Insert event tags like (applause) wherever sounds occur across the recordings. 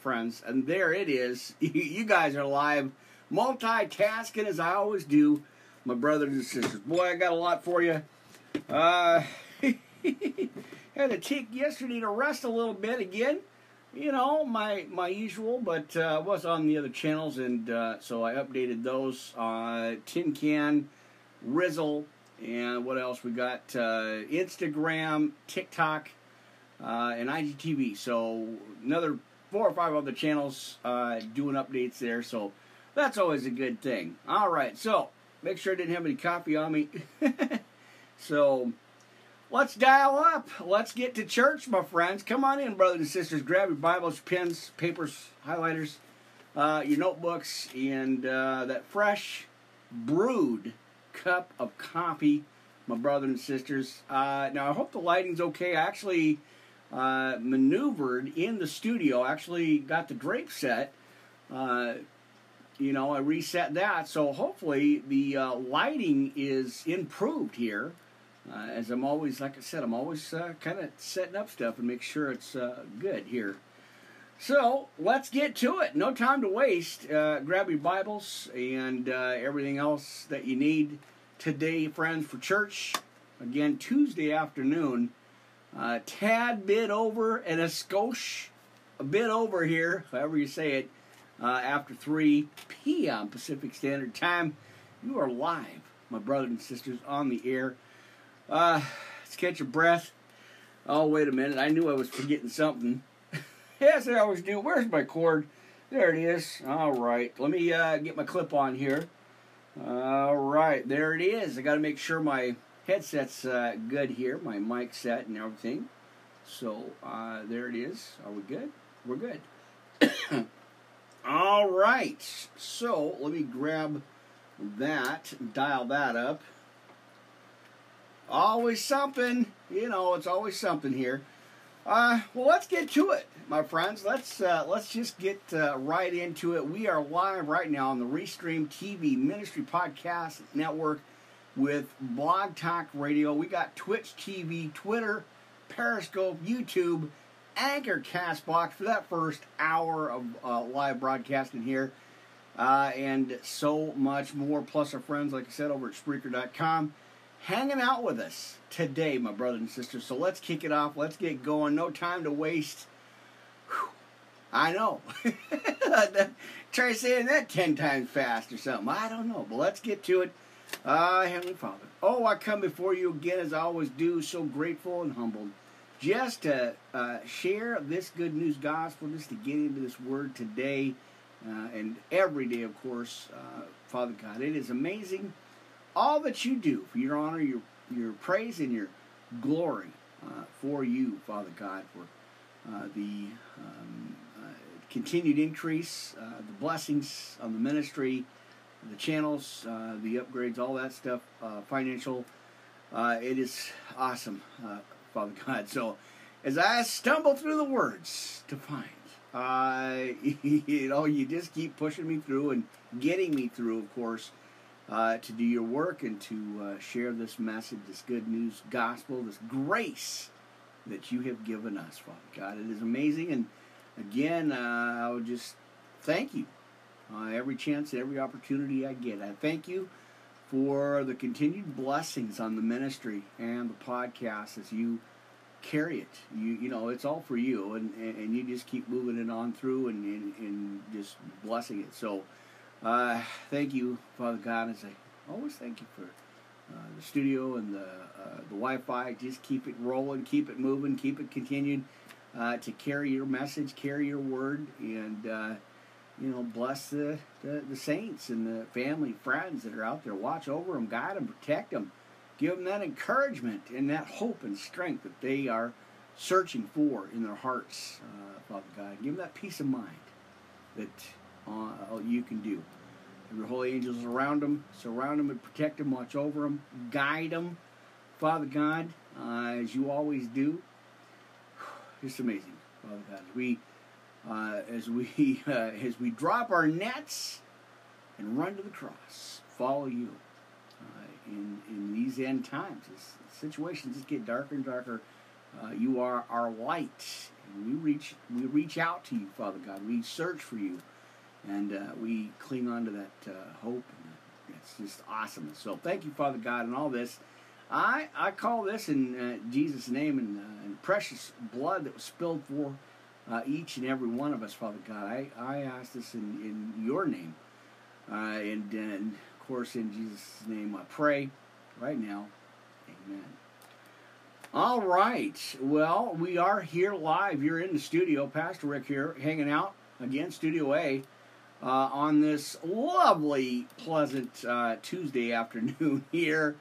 friends. And there it is. (laughs) you guys are live, multitasking as I always do. My brothers and sisters. Boy, I got a lot for you. Uh, (laughs) had to take yesterday to rest a little bit again. You know, my my usual, but uh, was on the other channels, and uh, so I updated those. Uh, Tin Can, Rizzle, and what else? We got uh, Instagram, TikTok, uh, and IGTV. So another four or five other channels uh, doing updates there. So that's always a good thing. All right, so make sure I didn't have any coffee on me. (laughs) so let's dial up. Let's get to church, my friends. Come on in, brothers and sisters. Grab your Bibles, pens, papers, highlighters, uh, your notebooks, and uh, that fresh brewed cup of coffee, my brothers and sisters. Uh, now, I hope the lighting's okay. I actually uh, maneuvered in the studio, actually got the drape set. Uh, you know, I reset that, so hopefully the uh, lighting is improved here. Uh, as I'm always, like I said, I'm always uh, kind of setting up stuff and make sure it's uh, good here. So let's get to it. No time to waste. Grab your Bibles and everything else that you need today, friends, for church. Again, Tuesday afternoon. Uh, tad bit over and a skosh, a bit over here, however you say it, uh, after 3 p.m. Pacific Standard Time. You are live, my brothers and sisters, on the air. Uh, let's catch a breath. Oh, wait a minute. I knew I was forgetting something. (laughs) yes, I always do. Where's my cord? There it is. All right. Let me uh, get my clip on here. All right. There it is. I got to make sure my headset's uh, good here, my mic set and everything. So uh, there it is. Are we good? We're good. (coughs) All right. So let me grab that, dial that up. Always something, you know. It's always something here. Uh, well, let's get to it, my friends. Let's uh, let's just get uh, right into it. We are live right now on the Restream TV Ministry Podcast Network with Blog Talk Radio. We got Twitch TV, Twitter, Periscope, YouTube, Anchor, Castbox for that first hour of uh, live broadcasting here, uh, and so much more. Plus our friends, like I said, over at Spreaker.com hanging out with us today, my brothers and sisters. So let's kick it off. Let's get going. No time to waste. Whew. I know. (laughs) Try saying that 10 times fast or something. I don't know. But let's get to it. Ah, Heavenly Father. Oh, I come before you again as I always do, so grateful and humbled. Just to uh, share this good news gospel, just to get into this word today uh, and every day, of course, uh, Father God. It is amazing all that you do for your honor, your your praise, and your glory uh, for you, Father God, for uh, the um, uh, continued increase, the blessings on the ministry, the channels, uh, the upgrades, all that stuff, uh, financial. it is awesome, Father (laughs) God. So, as I stumble through the words to find, (laughs) you know, you just keep pushing me through and getting me through, of course uh, to do your work and to uh, share this message, this good news gospel, this grace that you have given us, Father God. It is amazing. And again, uh, I would just thank you uh, every chance and every opportunity I get. I thank you for the continued blessings on the ministry and the podcast as you carry it. You you know it's all for you, and and you just keep moving it on through and and, and just blessing it. So. Uh, thank you, Father God, as I always thank you for uh, the studio and the uh, the Wi-Fi. Just keep it rolling, keep it moving, keep it continued uh, to carry your message, carry your word, and uh, you know, bless the, the, the saints and the family, friends that are out there. Watch over them, guide them, protect them, give them that encouragement and that hope and strength that they are searching for in their hearts, uh, Father God. Give them that peace of mind that uh, you can do. Your holy angels around them, surround them and protect them, watch over them, guide them, Father God, uh, as you always do. (sighs) It's amazing, Father God. We, uh, as we, (laughs) uh, as we drop our nets and run to the cross, follow you. Uh, in in these end times, as situations just get darker and darker, uh, you are our light, and we reach we reach out to you, Father God. We search for you, and uh, we cling on to that uh, hope. And it's just awesome. So thank you, Father God, and all this. I I call this in Jesus' name and, and precious blood that was spilled for uh, each and every one of us, Father God. I, I ask this in, in your name. Uh, and, and, of course, in Jesus' name I pray right now. Amen. All right. Well, we are here live. You're in the studio. Pastor Rick here, hanging out again, Studio A, uh, on this lovely, pleasant uh, Tuesday afternoon (laughs) here.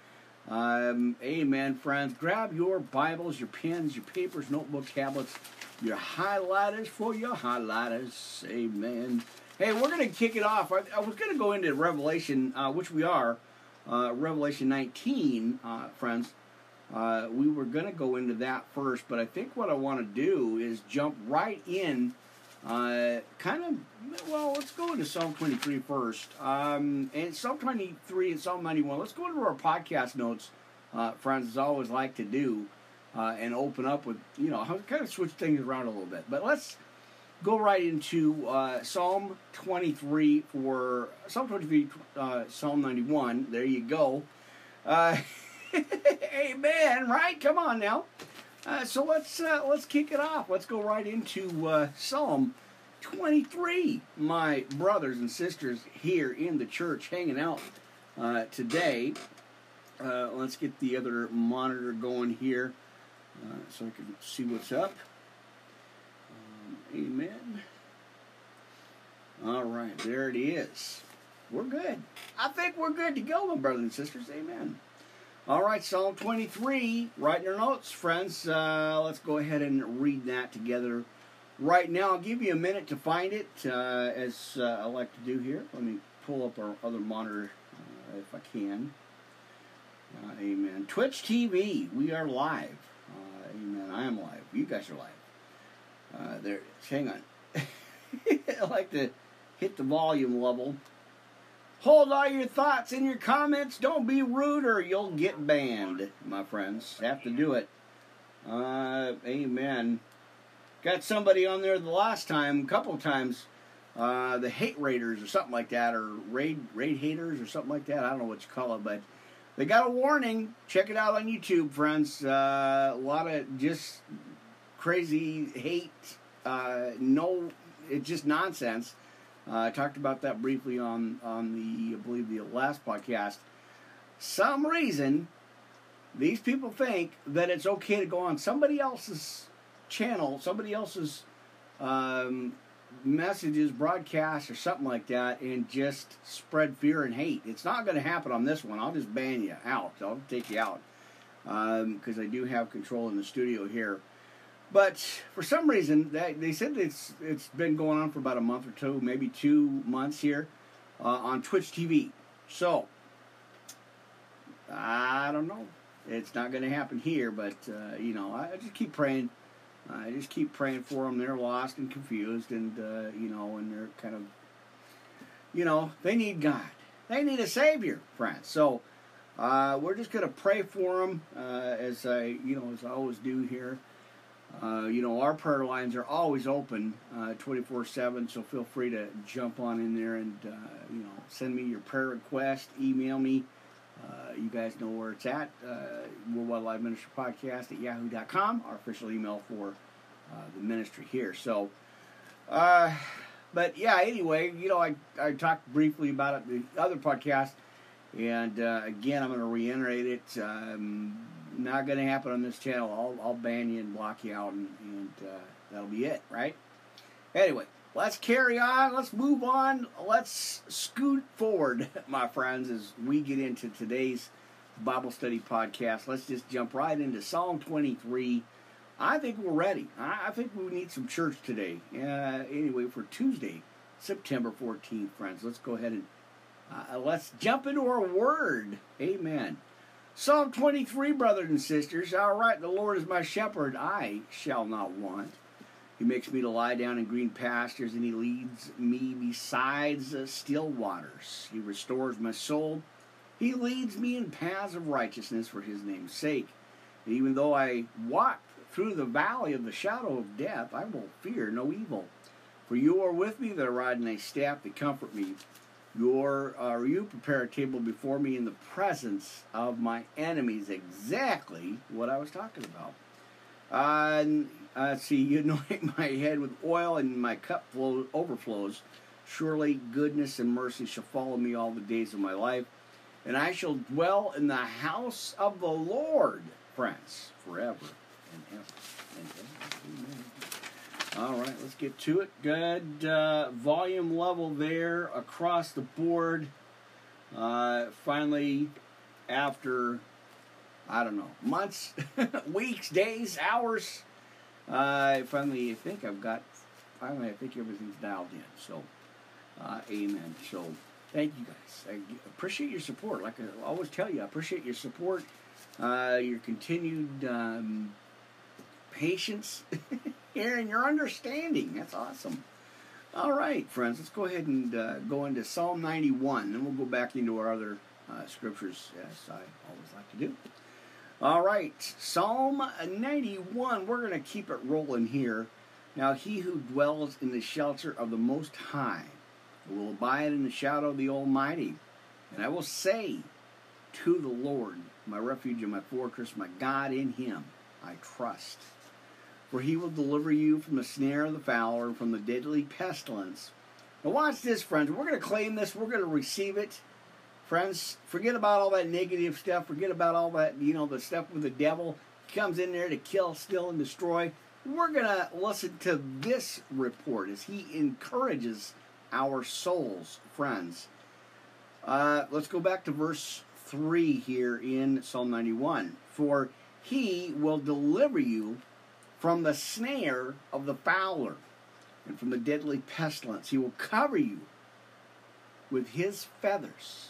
Um, amen, friends. Grab your Bibles, your pens, your papers, notebook, tablets, your highlighters for your highlighters. Amen. Hey, we're going to kick it off. I, I was going to go into Revelation, uh, which we are, uh, Revelation 19, uh, friends. Uh, we were going to go into that first, but I think what I want to do is jump right in. Uh, kind of, well, let's go into Psalm 23 first. Um, and Psalm 23 and Psalm 91. Let's go into our podcast notes, uh, friends, as I always like to do uh, and open up with, you know, kind of switch things around a little bit. But let's go right into uh, Psalm 23 for Psalm 23, uh, Psalm 91. There you go. Uh, (laughs) amen. Right? Come on now. Uh, so let's uh, let's kick it off. Let's go right into uh, Psalm 23. My brothers and sisters here in the church hanging out today. let's get the other monitor going here. Uh, so I can see what's up. Um, amen. All right, there it is. We're good. I think we're good to go, my brothers and sisters. Amen. All right, Psalm 23. Write in your notes, friends. Uh, let's go ahead and read that together right now. I'll give you a minute to find it, uh, as uh, I like to do here. Let me pull up our other monitor uh, if I can. Uh, amen. Twitch TV, we are live. Amen. I am live. You guys are live. Uh, there. Hang on. (laughs) I like to hit the volume level. Hold all your thoughts in your comments. Don't be rude or you'll get banned, my friends. Have to do it. Uh, amen. Got somebody on there the last time, a couple times. Uh, the hate raiders or something like that, or raid raid haters or something like that. I don't know what you call it, but they got a warning. Check it out on YouTube, friends. Uh, a lot of just crazy hate. Uh, no, it's just nonsense. Uh, I talked about that briefly on on the I believe the last podcast. Some reason these people think that it's okay to go on somebody else's channel, somebody else's um, messages, broadcasts, or something like that, and just spread fear and hate. It's not going to happen on this one. I'll just ban you out. I'll take you out because um, I do have control in the studio here. But for some reason, they said it's it's been going on for about a month or two, maybe two months here uh, on Twitch TV. So I don't know. It's not going to happen here, but uh, you know, I just keep praying I just keep praying for them. They're lost and confused, and uh, you know, and they're kind of, you know, they need God. They need a Savior, friends. So uh, we're just going to pray for them, uh, as I, you know, as I always do here. Uh, you know, our prayer lines are always open, uh, twenty four seven. So feel free to jump on in there and uh, you know send me your prayer request, email me. Uh, you guys know where it's at. Uh, Worldwide Live Ministry Podcast at yahoo.com, our official email for the ministry here. So, but yeah, anyway, you know, I, I talked briefly about it the other podcast, and again, I'm going to reiterate it. Um, not going to happen on this channel. I'll, I'll ban you and block you out, and, and uh, that'll be it, right? Anyway, let's carry on. Let's move on. Let's scoot forward, (laughs) my friends, as we get into today's Bible study podcast. Let's just jump right into Psalm 23. I think we're ready. I think we need some church today. Uh, anyway, for Tuesday, September 14th, friends. Let's go ahead and uh, let's jump into our word. Amen. Psalm 23, brothers and sisters. All right, the Lord is my shepherd. I shall not want. He makes me to lie down in green pastures, and he leads me besides the still waters. He restores my soul. He leads me in paths of righteousness for his name's sake. And even though I walk through the valley of the shadow of death, I will fear no evil. For you are with me, that rod and a staff that comfort me. Your, uh, you prepare a table before me in the presence of my enemies. Exactly what I was talking about. Uh, uh, see, you (laughs) anoint my head with oil, and my cup flow, overflows. Surely goodness and mercy shall follow me all the days of my life, and I shall dwell in the house of the Lord, friends, forever and ever and ever. Amen. All right, let's get to it. Good uh, volume level there across the board. Uh, finally, after I don't know months, (laughs) weeks, days, hours, I finally think I've got. Finally, I think everything's dialed in. So, uh, amen. So, thank you guys. I appreciate your support. Like I always tell you, I appreciate your support, uh, your continued um, patience. (laughs) and your understanding. That's awesome. All right, friends, let's go ahead and uh, go into Psalm 91, and we'll go back into our other uh, scriptures, as I always like to do. All right, Psalm 91, we're going to keep it rolling here. Now, he who dwells in the shelter of the Most High will abide in the shadow of the Almighty. And I will say to the Lord, my refuge and my fortress, my God, in him I trust for he will deliver you from the snare of the fowler and from the deadly pestilence. Now, watch this, friends. We're going to claim this, we're going to receive it. Friends, forget about all that negative stuff. Forget about all that, you know, the stuff with the devil. He comes in there to kill, steal, and destroy. We're going to listen to this report as he encourages our souls, friends. Uh, let's go back to verse 3 here in Psalm 91. For he will deliver you from the snare of the fowler and from the deadly pestilence. He will cover you with his feathers.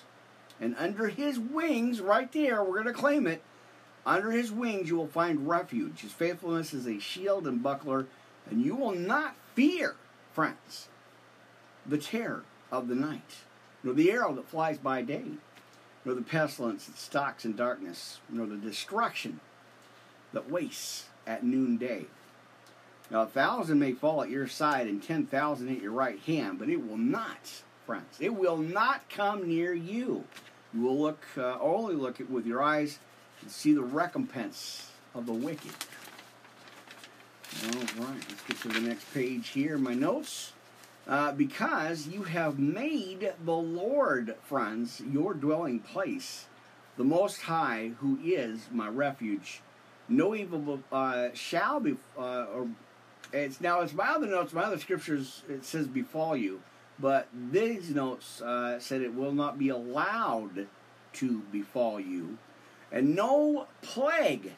And under his wings, right there, we're going to claim it. Under his wings, you will find refuge. His faithfulness is a shield and buckler, and you will not fear, friends, the terror of the night, nor the arrow that flies by day, nor the pestilence that stalks in darkness, nor the destruction that wastes at noonday. Now, a thousand may fall at your side and ten thousand at your right hand, but it will not, friends, it will not come near you. You will look, uh, only look with your eyes and see the recompense of the wicked. All right, let's get to the next page here. My notes. Uh, because you have made the Lord, friends, your dwelling place, the Most High, who is my refuge no evil uh, shall be, uh, or it's now it's my other notes, my other scriptures. It says befall you, but these notes uh, said it will not be allowed to befall you, and no plague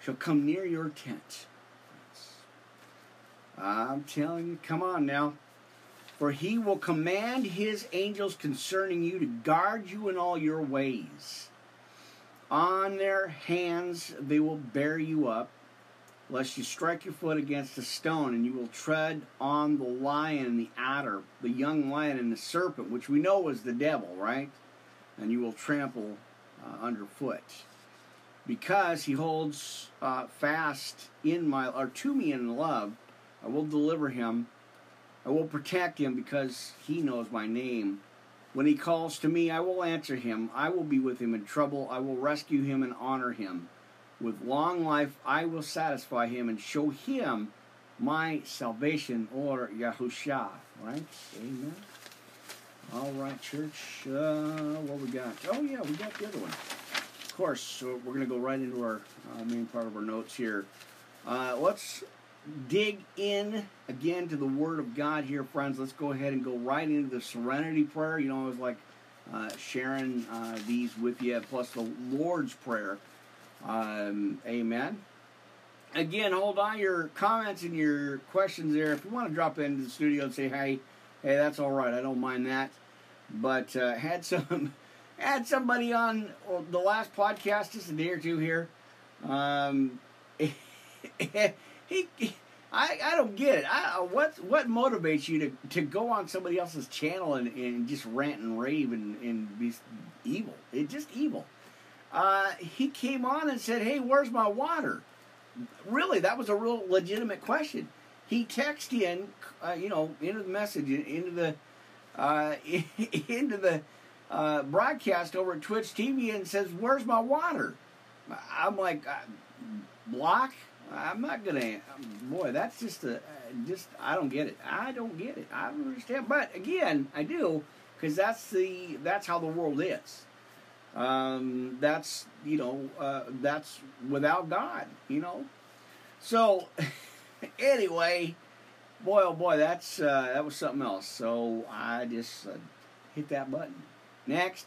shall come near your tent. I'm telling you, come on now. For he will command his angels concerning you to guard you in all your ways. On their hands they will bear you up, lest you strike your foot against a stone, and you will tread on the lion and the adder, the young lion and the serpent, which we know was the devil, right? And you will trample uh, underfoot. Because he holds uh, fast in my, or to me in love, I will deliver him. I will protect him because he knows my name. When he calls to me, I will answer him. I will be with him in trouble. I will rescue him and honor him. With long life, I will satisfy him and show him my salvation or Yahusha. Right? Amen. All right, church. Uh, what we got? Oh, yeah, we got the other one. Of course, so we're going to go right into our uh, main part of our notes here. Uh, let's dig in again to the Word of God here, friends. Let's go ahead and go right into the Serenity Prayer. You know, I was like uh, sharing uh, these with you, plus the Lord's Prayer. Um, amen. Again, hold on your comments and your questions there. If you want to drop into the studio and say, hey, hey, that's all right. I don't mind that. But uh, had some (laughs) had somebody on the last podcast just a day or two here. Um, (laughs) he, I, I don't get it. I, what what motivates you to, to go on somebody else's channel and, and just rant and rave and, and be evil? It's just evil. Uh, he came on and said, "Hey, where's my water?" really, that was a real legitimate question. He texted in, uh, you know, into the message, into the, uh, (laughs) into the uh, broadcast over at Twitch TV and says, "Where's my water?" I'm like, uh, block. I'm not gonna. Boy, that's just a just. I don't get it. I don't get it. I don't understand. But again, I do because that's the that's how the world is. Um, that's you know uh, that's without God. You know. So (laughs) anyway, boy oh boy, that's uh, that was something else. So I just uh, hit that button. Next,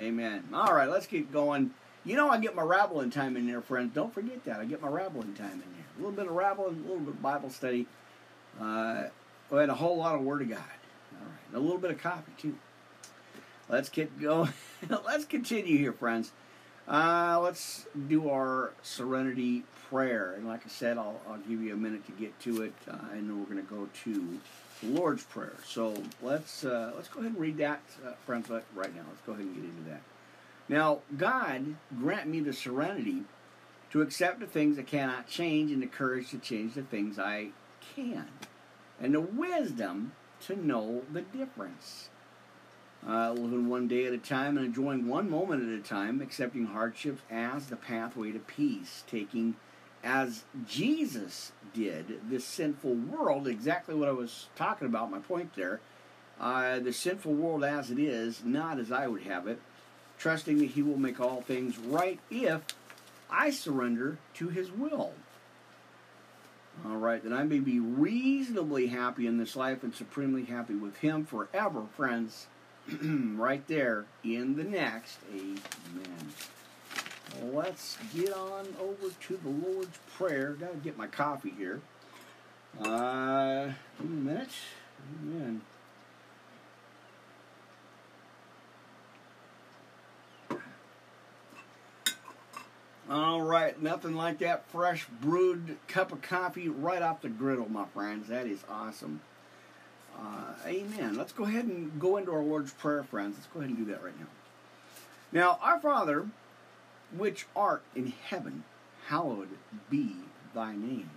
Amen. All right, let's keep going. You know, I get my rabbling time in there, friends. Don't forget that. I get my rabbling time in there. A little bit of rabbling, a little bit of Bible study, uh, and a whole lot of Word of God. All right, and a little bit of coffee, too. Let's get going. (laughs) let's continue here, friends. Uh, let's do our serenity prayer. And like I said, I'll, I'll give you a minute to get to it, uh, and then we're going to go to the Lord's Prayer. So let's uh, let's go ahead and read that, uh, friends, right now. Let's go ahead and get into that. Now, God grant me the serenity to accept the things I cannot change and the courage to change the things I can, and the wisdom to know the difference. Uh, living one day at a time and enjoying one moment at a time, accepting hardships as the pathway to peace, taking as Jesus did this sinful world, exactly what I was talking about, my point there. Uh, the sinful world as it is, not as I would have it, trusting that He will make all things right if I surrender to His will. All right, that I may be reasonably happy in this life and supremely happy with Him forever, friends. (clears throat) right there in the next. Amen. Let's get on over to the Lord's Prayer. Got to get my coffee here. Uh, give me a minute. Amen. All right, nothing like that fresh brewed cup of coffee right off the griddle, my friends. That is awesome. Uh, amen. Let's go ahead and go into our Lord's Prayer, friends. Let's go ahead and do that right now. Now, our Father, which art in heaven, hallowed be thy name.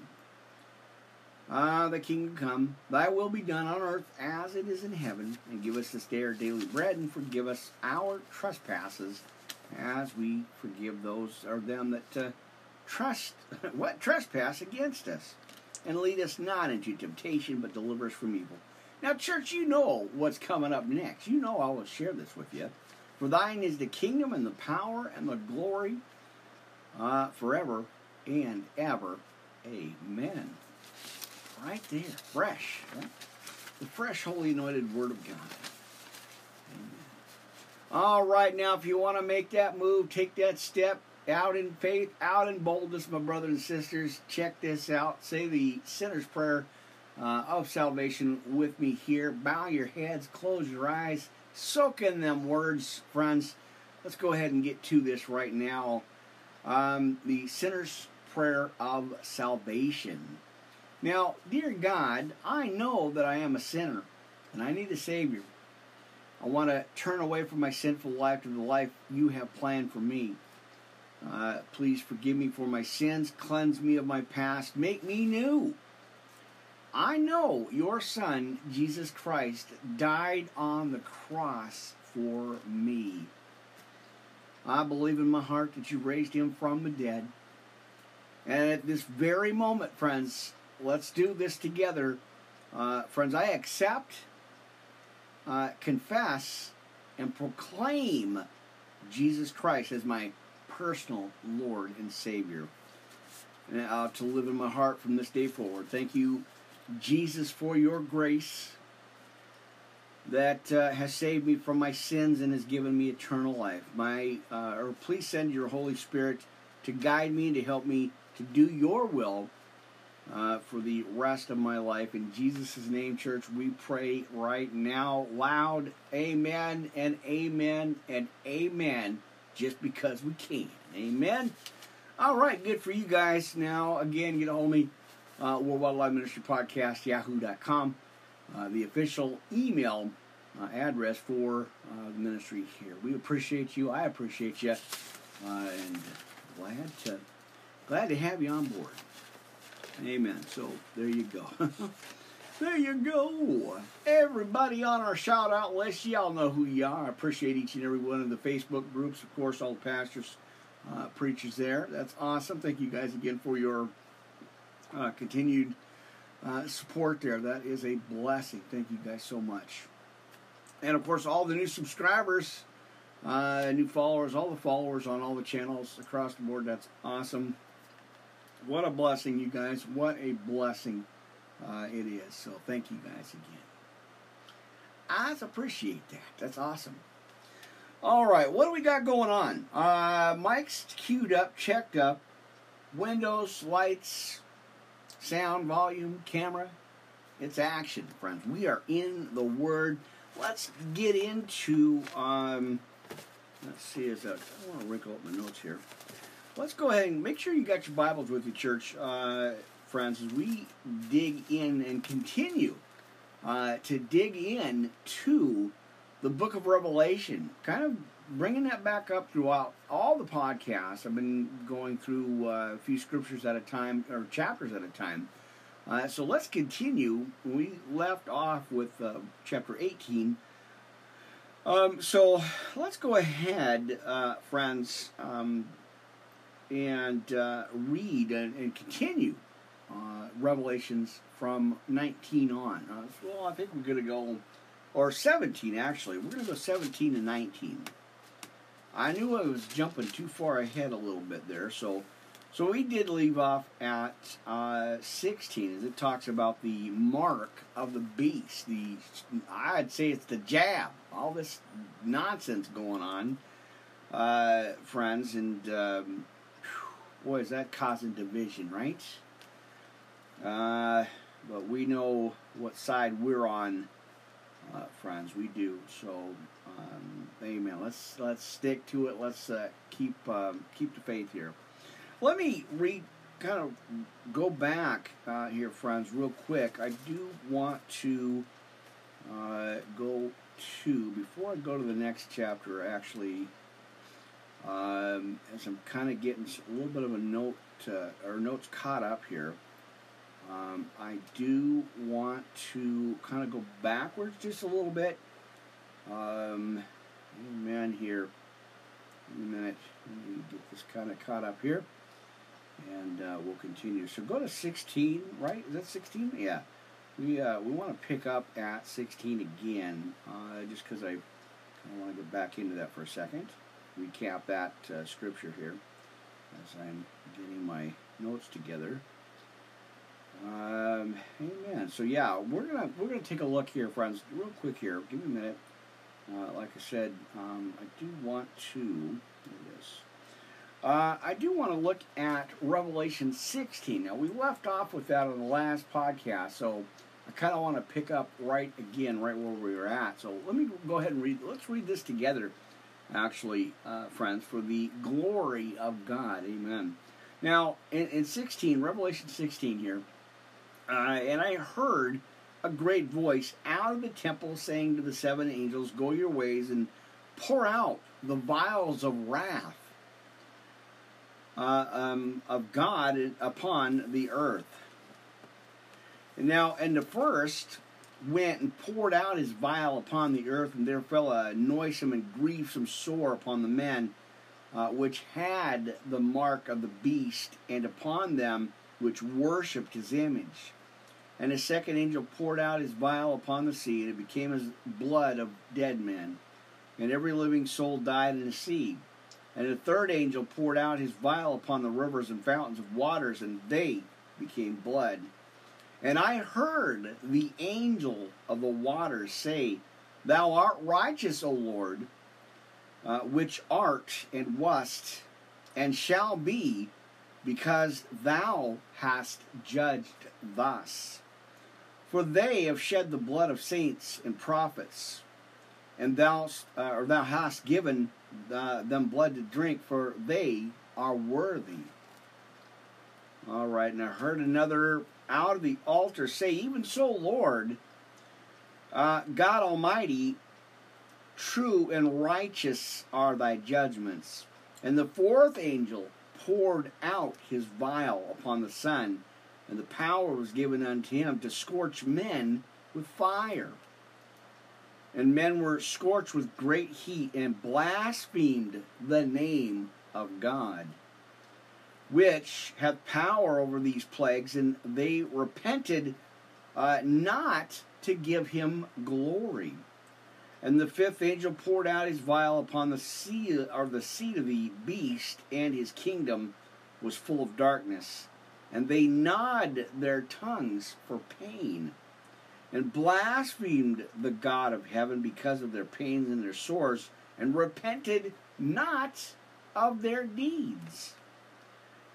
Ah, uh, the kingdom come, thy will be done on earth as it is in heaven, and give us this day our daily bread, and forgive us our trespasses, as we forgive those or them that uh, trust (laughs) what trespass against us, and lead us not into temptation, but deliver us from evil. Now, church, you know what's coming up next. You know I will share this with you. For thine is the kingdom and the power and the glory uh, forever and ever. Amen. Right there, fresh. Right? The fresh, holy, anointed Word of God. All right, now, if you want to make that move, take that step out in faith, out in boldness, my brothers and sisters. Check this out. Say the sinner's prayer uh, of salvation with me here. Bow your heads, close your eyes, soak in them words, friends. Let's go ahead and get to this right now. Um, the sinner's prayer of salvation. Now, dear God, I know that I am a sinner and I need a Savior. I want to turn away from my sinful life to the life you have planned for me. Uh, please forgive me for my sins, cleanse me of my past, make me new. I know your son, Jesus Christ, died on the cross for me. I believe in my heart that you raised him from the dead. And at this very moment, friends, let's do this together. Uh, friends, I accept, uh, confess, and proclaim Jesus Christ as my personal Lord and Savior. Uh, to live in my heart from this day forward. Thank you Jesus, for your grace that uh, has saved me from my sins and has given me eternal life. My, uh, or please send your Holy Spirit to guide me and to help me to do your will uh, for the rest of my life. In Jesus' name, church, we pray right now loud. Amen and amen and amen. Just because we can. Amen. All right, good for you guys. Now, again, get a hold of me uh, Worldwide Live Ministry Podcast, yahoo.com, uh, the official email uh, address for uh, the ministry here. We appreciate you. I appreciate you. Uh, and glad to glad to have you on board. Amen. So there you go. (laughs) there you go. Everybody on our shout out list, y'all know who you are. I appreciate each and every one of the Facebook groups. Of course, all the pastors, uh, preachers there. That's awesome. Thank you guys again for your uh, continued uh, support there. That is a blessing. Thank you guys so much. And of course, all the new subscribers, uh, new followers, all the followers on all the channels across the board. That's awesome. What a blessing, you guys. What a blessing uh, it is. So thank you guys again. I appreciate that. That's awesome. All right, what do we got going on? Uh, Mic's queued up, checked up. Windows, lights, sound, volume, camera. It's action, friends. We are in the Word. Let's get into. Um, let's see. Is that? I want to wrinkle up my notes here. Let's go ahead and make sure you got your Bibles with you, church uh, friends, as we dig in and continue uh, to dig in to the book of Revelation, kind of bringing that back up throughout all the podcasts. I've been going through uh, a few scriptures at a time, or chapters at a time. Uh, so let's continue. We left off with uh, chapter 18. Um, so let's go ahead, uh, friends, um, and uh, read and, and continue uh, Revelations from 19 on. well, I think we're going to go or 17 actually. We're going to go 17 to 19. I knew I was jumping too far ahead a little bit there, so so we did leave off at uh, 16 as it talks about the mark of the beast. The I'd say it's the jab. All this nonsense going on, uh, friends, and um, boy, is that causing division, right? Uh, but we know what side we're on uh, friends. We do. So, um, amen. Let's let's stick to it. Let's uh, keep um, keep the faith here. Let me read, kind of go back uh, here, friends, real quick. I do want to uh, go to before I go to the next chapter. Actually, um, as I'm kind of getting a little bit of a note or notes caught up here. Um, I do want to kind of go backwards just a little bit. Um, amen here. In a minute. Let me get this kind of caught up here. And uh, we'll continue. So go to 16, right? Is that 16? Yeah. We, uh, we want to pick up at 16 again, uh, just because I kind of want to get back into that for a second. Recap that uh, scripture here as I'm getting my notes together. Um, amen. So yeah, we're gonna we're gonna take a look here, friends, real quick here. Give me a minute. Uh, like I said, um, I do want to this. Uh, I do want to look at Revelation 16. Now we left off with that on the last podcast, so I kind of want to pick up right again, right where we were at. So let me go ahead and read. Let's read this together, actually, uh, friends, for the glory of God. Amen. Now in, in 16, Revelation 16 here. Uh, and I heard a great voice out of the temple saying to the seven angels, Go your ways and pour out the vials of wrath uh, um, of God upon the earth. And now, and the first went and poured out his vial upon the earth, and there fell a noisome and grievous sore upon the men uh, which had the mark of the beast, and upon them which worshipped his image. And the second angel poured out his vial upon the sea, and it became as blood of dead men. And every living soul died in the sea. And the third angel poured out his vial upon the rivers and fountains of waters, and they became blood. And I heard the angel of the waters say, Thou art righteous, O Lord, uh, which art and wast and shall be, because thou hast judged thus. For they have shed the blood of saints and prophets, and thou, uh, or thou hast given uh, them blood to drink, for they are worthy. All right, and I heard another out of the altar say, Even so, Lord, uh, God Almighty, true and righteous are thy judgments. And the fourth angel poured out his vial upon the sun, and the power was given unto him to scorch men with fire. And men were scorched with great heat and blasphemed the name of God, which hath power over these plagues, and they repented uh, not to give him glory. And the fifth angel poured out his vial upon the sea, or the seat of the beast, and his kingdom was full of darkness. And they gnawed their tongues for pain, and blasphemed the God of heaven because of their pains and their sores, and repented not of their deeds.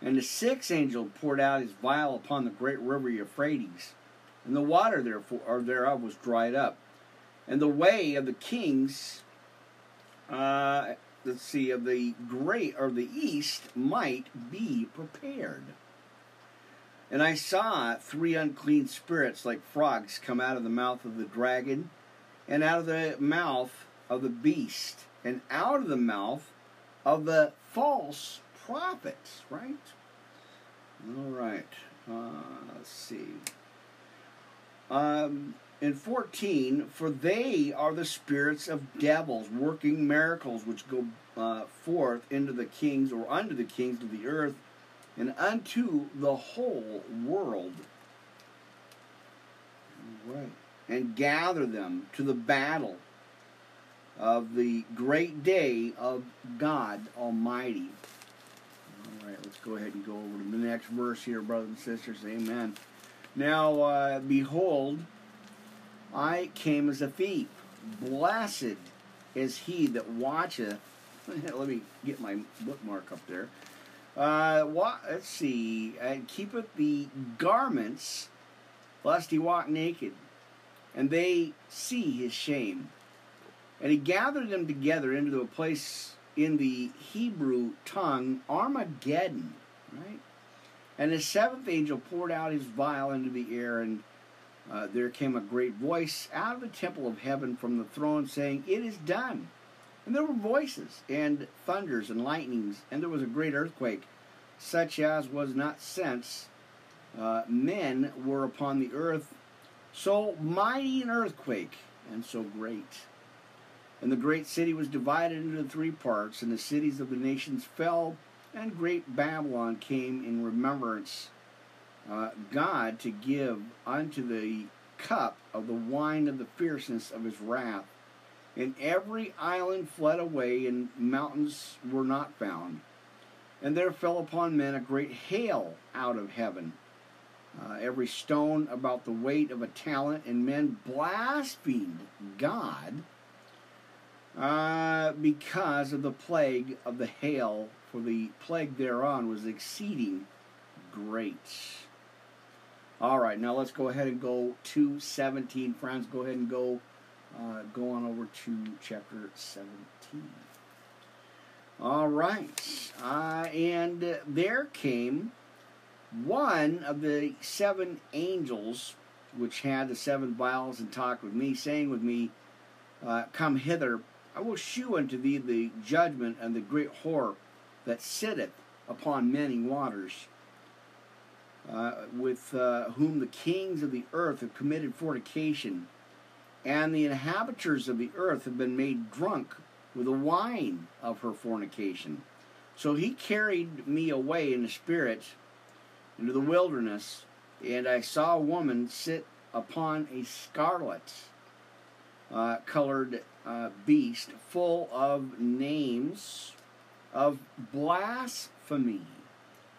And the sixth angel poured out his vial upon the great river Euphrates, and the water therefore or thereof was dried up and the way of the kings, uh, let's see, of the great or the east might be prepared. And I saw three unclean spirits like frogs come out of the mouth of the dragon, and out of the mouth of the beast, and out of the mouth of the false prophets. Right? All right. Uh, let's see. Um, in 14, for they are the spirits of devils working miracles which go uh, forth into the kings or unto the kings of the earth and unto the whole world. Right. And gather them to the battle of the great day of God Almighty. Right, let's go ahead and go over to the next verse here, brothers and sisters. Amen. Now, uh, behold, I came as a thief. Blessed is he that watcheth. (laughs) Let me get my bookmark up there. Uh, let's see. And keepeth the garments, lest he walk naked, and they see his shame. And he gathered them together into a place in the Hebrew tongue, Armageddon, right? And the seventh angel poured out his vial into the air, and uh, there came a great voice out of the temple of heaven from the throne saying, It is done. And there were voices, and thunders, and lightnings, and there was a great earthquake, such as was not since uh, men were upon the earth. So mighty an earthquake, and so great. And the great city was divided into three parts, and the cities of the nations fell, and great Babylon came in remembrance uh, God to give unto the cup of the wine of the fierceness of his wrath. And every island fled away, and mountains were not found. And there fell upon men a great hail out of heaven, uh, every stone about the weight of a talent, and men blasphemed God uh, because of the plague of the hail, for the plague thereon was exceeding great. All right, now let's go ahead and go to 17, friends. Go ahead and go, uh, go on over to chapter 17. All right, uh, and there came one of the seven angels which had the seven vials and talked with me, saying with me, uh, Come hither, I will shew unto thee the judgment and the great horror that sitteth upon many waters uh, with uh, whom the kings of the earth have committed fornication, and the inhabitants of the earth have been made drunk with the wine of her fornication. So he carried me away in the spirit into the wilderness, and I saw a woman sit upon a scarlet uh, colored uh, beast full of names of blasphemy,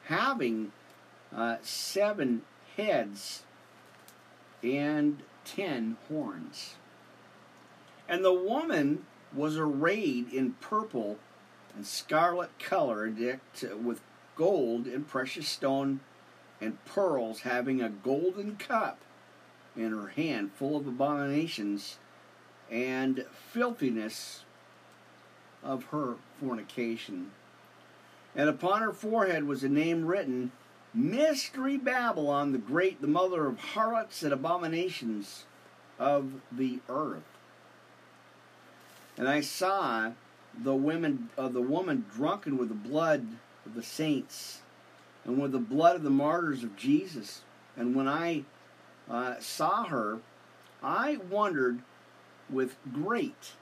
having uh, seven heads and ten horns. And the woman was arrayed in purple and scarlet color, decked with gold and precious stone and pearls, having a golden cup in her hand full of abominations and filthiness of her fornication. And upon her forehead was a name written Mystery Babylon, the great, the mother of harlots and abominations of the earth. And I saw the women, uh, the woman drunken with the blood of the saints and with the blood of the martyrs of Jesus. And when I uh, saw her, I wondered with great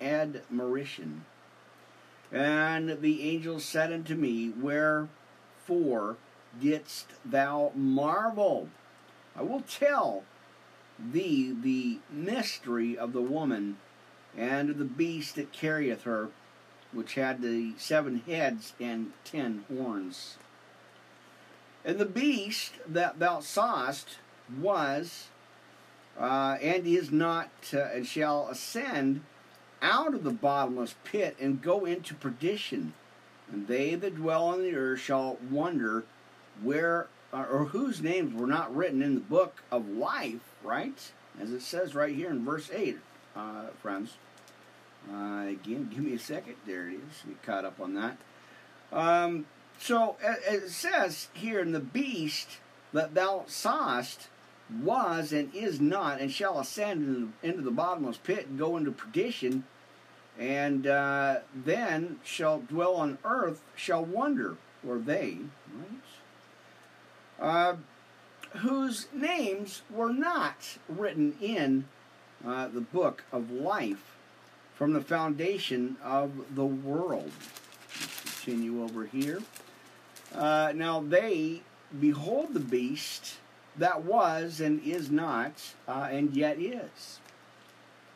admiration. And the angel said unto me, Wherefore didst thou marvel? I will tell thee the mystery of the woman and of the beast that carrieth her, which had the seven heads and ten horns. And the beast that thou sawest was uh, and is not, uh, and shall ascend out of the bottomless pit and go into perdition. And they that dwell on the earth shall wonder where uh, or whose names were not written in the book of life, right? As it says right here in verse 8, uh, friends. Uh, again, give me a second. There it is. Get caught up on that. Um, so it says here in the beast that thou sawest was and is not and shall ascend into the, bottomless pit and go into perdition and uh, then shall dwell on earth shall wonder or they right? Uh, whose names were not written in uh, the book of life from the foundation of the world. Let's continue over here. Uh, now they behold the beast that was and is not, uh, and yet is.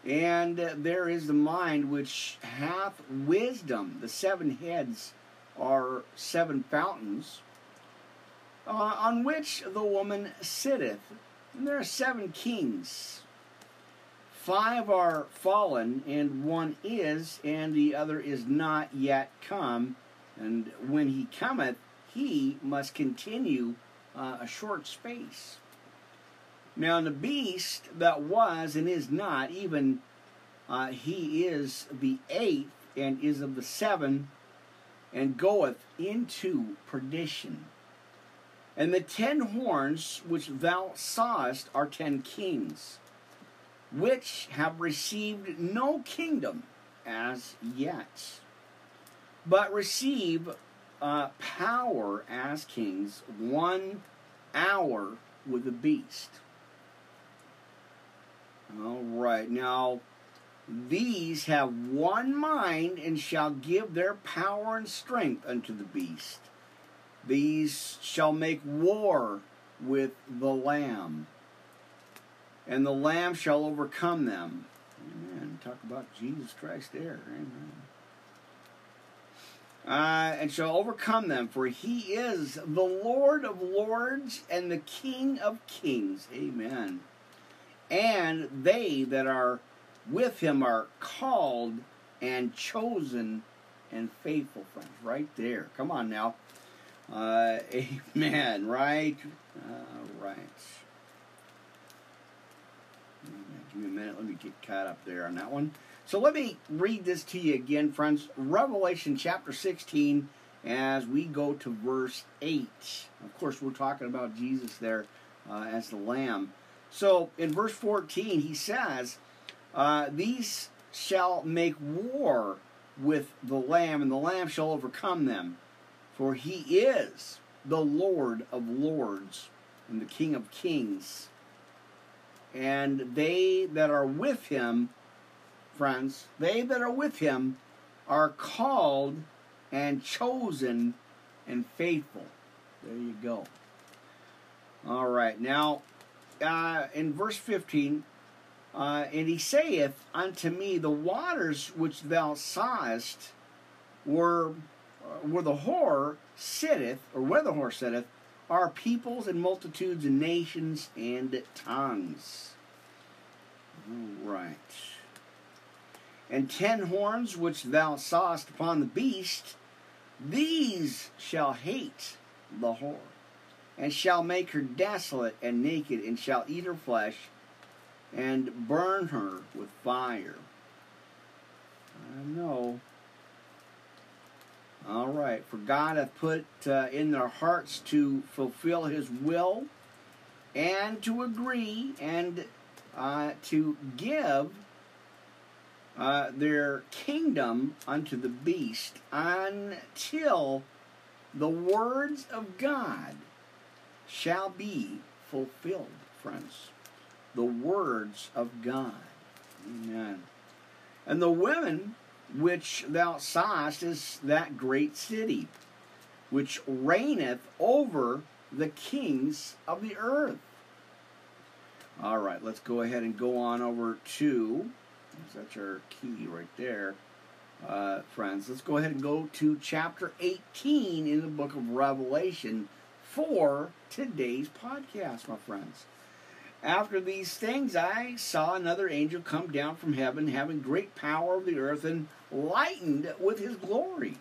And uh, there is the mind which hath wisdom. The seven heads are seven fountains, uh, on which the woman sitteth. And there are seven kings. Five are fallen, and one is, and the other is not yet come. And when he cometh, he must continue uh, a short space. Now, the beast that was and is not, even uh, he is the eighth and is of the seven, and goeth into perdition. And the ten horns which thou sawest are ten kings, which have received no kingdom as yet, but receive uh, power as kings one hour with the beast. All right, now these have one mind and shall give their power and strength unto the beast. These shall make war with the Lamb, and the Lamb shall overcome them. Amen. Talk about Jesus Christ there. Amen uh, and shall overcome them, for he is the Lord of lords and the King of kings. Amen. And they that are with him are called and chosen and faithful friends. Right there. Come on now. Uh, (laughs) amen. Right? All right. Give me a minute. Let me get caught up there on that one. So let me read this to you again, friends. Revelation chapter 16, as we go to verse 8. Of course, we're talking about Jesus there uh, as the Lamb. So in verse 14, he says, uh, These shall make war with the Lamb, and the Lamb shall overcome them. For he is the Lord of lords and the King of kings. And they that are with him friends, they that are with him are called and chosen and faithful. There you go. All right. Now, uh, in verse 15, uh, and he saith unto me, The waters which thou sawest were uh, where the whore sitteth, or where the whore sitteth, are peoples and multitudes and nations and tongues. All right and ten horns which thou sawest upon the beast, these shall hate the whore, and shall make her desolate and naked, and shall eat her flesh, and burn her with fire. I know. All right, for God hath put uh, in their hearts to fulfill His will, and to agree, and uh, to give uh, their kingdom unto the beast until the words of God shall be fulfilled, friends. The words of God. Amen. And the women which thou sawest is that great city, which reigneth over the kings of the earth. All right, let's go ahead and go on over to, that's our key right there, uh, friends. Let's go ahead and go to chapter 18 in the book of Revelation for today's podcast, my friends. After these things, I saw another angel come down from heaven, having great power of the earth and lightened with his glory.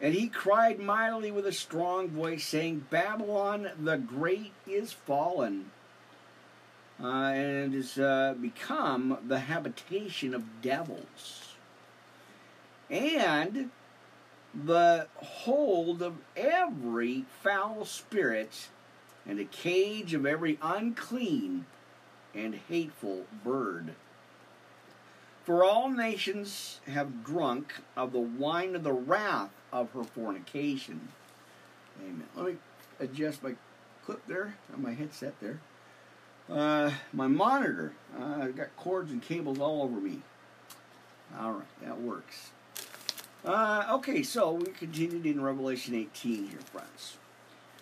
And he cried mightily with a strong voice, saying, Babylon the Great is fallen, uh, and is uh, become the habitation of devils, and the hold of every foul spirit and the cage of every unclean and hateful bird. For all nations have drunk of the wine of the wrath of her fornication. Amen. Let me adjust my clip there on my headset there. Uh, my monitor, uh, I've got cords and cables all over me. All right, that works. Uh, okay, so we continued in Revelation 18 here, friends.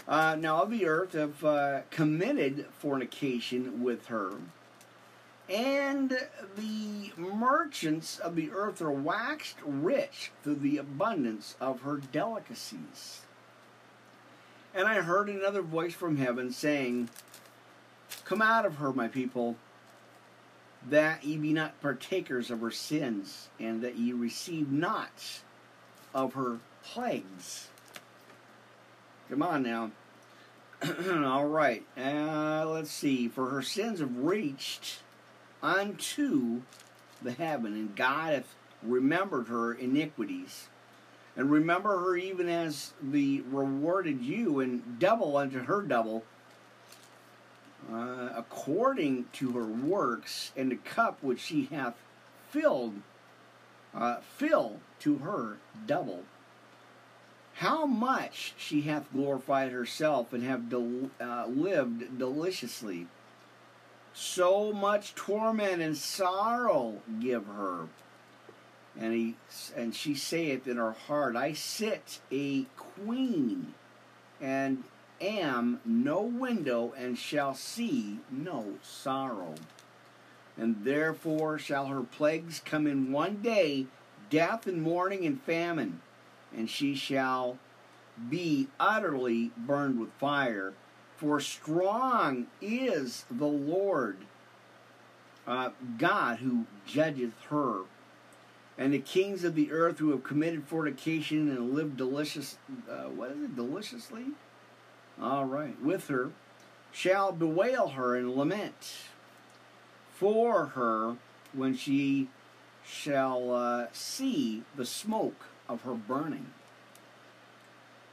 Uh, now of the earth have uh, committed fornication with her, and the merchants of the earth are waxed rich through the abundance of her delicacies. And I heard another voice from heaven saying, Come out of her, my people, that ye be not partakers of her sins, and that ye receive not of her plagues. Come on now. (clears throat) All right. Uh, let's see. For her sins have reached unto the heaven, and God hath remembered her iniquities. And remember her even as the rewarded you, and double unto her double, uh, according to her works, and the cup which she hath filled, uh, fill to her double how much she hath glorified herself and have del- uh, lived deliciously. So much torment and sorrow give her. And he and she saith in her heart, I sit a queen, and am no window, and shall see no sorrow. And therefore shall her plagues come in one day, death and mourning and famine and she shall be utterly burned with fire. For strong is the Lord uh, God who judgeth her. And the kings of the earth who have committed fornication and lived delicious, uh, what is it, deliciously? All right, with her, shall bewail her and lament for her when she shall uh, see the smoke of her burning.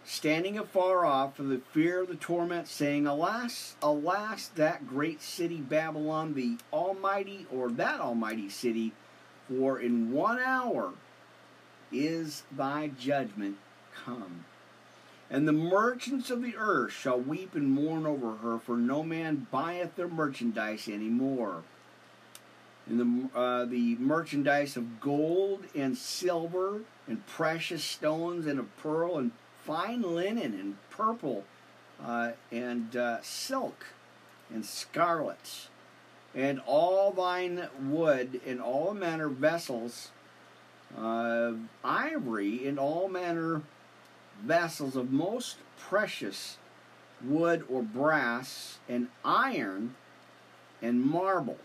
Standing afar off for the fear of the torment, saying, Alas, alas, that great city Babylon, the almighty, or that almighty city, for in one hour is thy judgment come. And the merchants of the earth shall weep and mourn over her, for no man buyeth their merchandise any more and the, uh, the merchandise of gold and silver and precious stones and of pearl and fine linen and purple uh, and uh, silk and scarlet and all thine wood and all manner vessels uh, ivory and all manner vessels of most precious wood or brass and iron and marble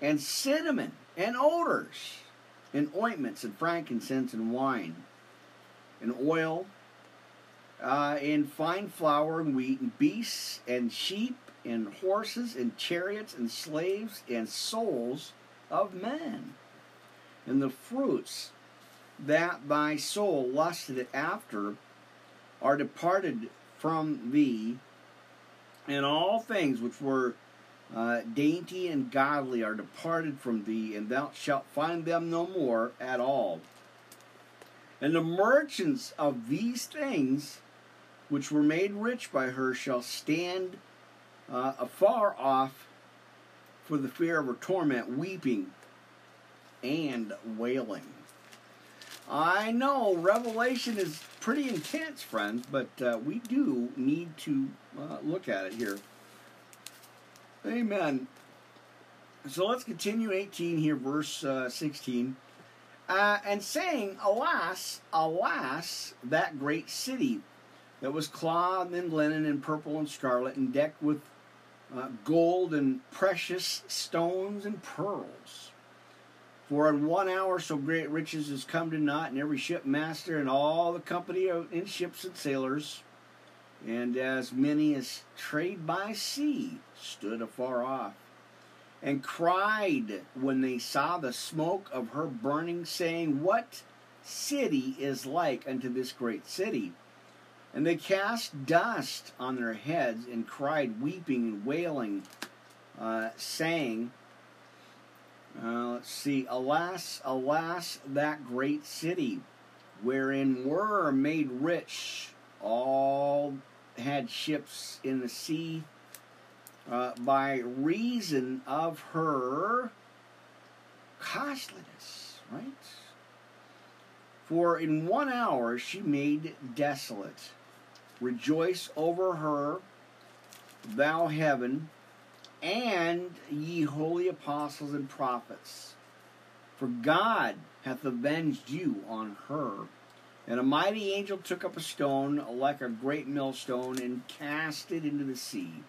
and cinnamon and odors and ointments and frankincense and wine and oil uh, and fine flour and wheat and beasts and sheep and horses and chariots and slaves and souls of men. And the fruits that thy soul lusted after are departed from thee and all things which were uh, dainty and godly are departed from thee, and thou shalt find them no more at all. And the merchants of these things, which were made rich by her, shall stand uh, afar off for the fear of her torment, weeping and wailing. I know Revelation is pretty intense, friends, but uh, we do need to uh, look at it here. Amen. So let's continue 18 here, verse uh, 16. Uh, and saying, Alas, alas, that great city that was clothed in linen and purple and scarlet and decked with uh, gold and precious stones and pearls. For in one hour so great riches is come to naught, and every shipmaster and all the company in ships and sailors, and as many as trade by sea stood afar off, and cried when they saw the smoke of her burning, saying, What city is like unto this great city? And they cast dust on their heads and cried, weeping and wailing, uh, saying, uh, let's see, alas, alas, that great city, wherein were made rich all had ships in the sea uh, by reason of her costliness, right? For in one hour she made desolate. Rejoice over her, thou heaven, and ye holy apostles and prophets. For God hath avenged you on her. And a mighty angel took up a stone like a great millstone and cast it into the sea,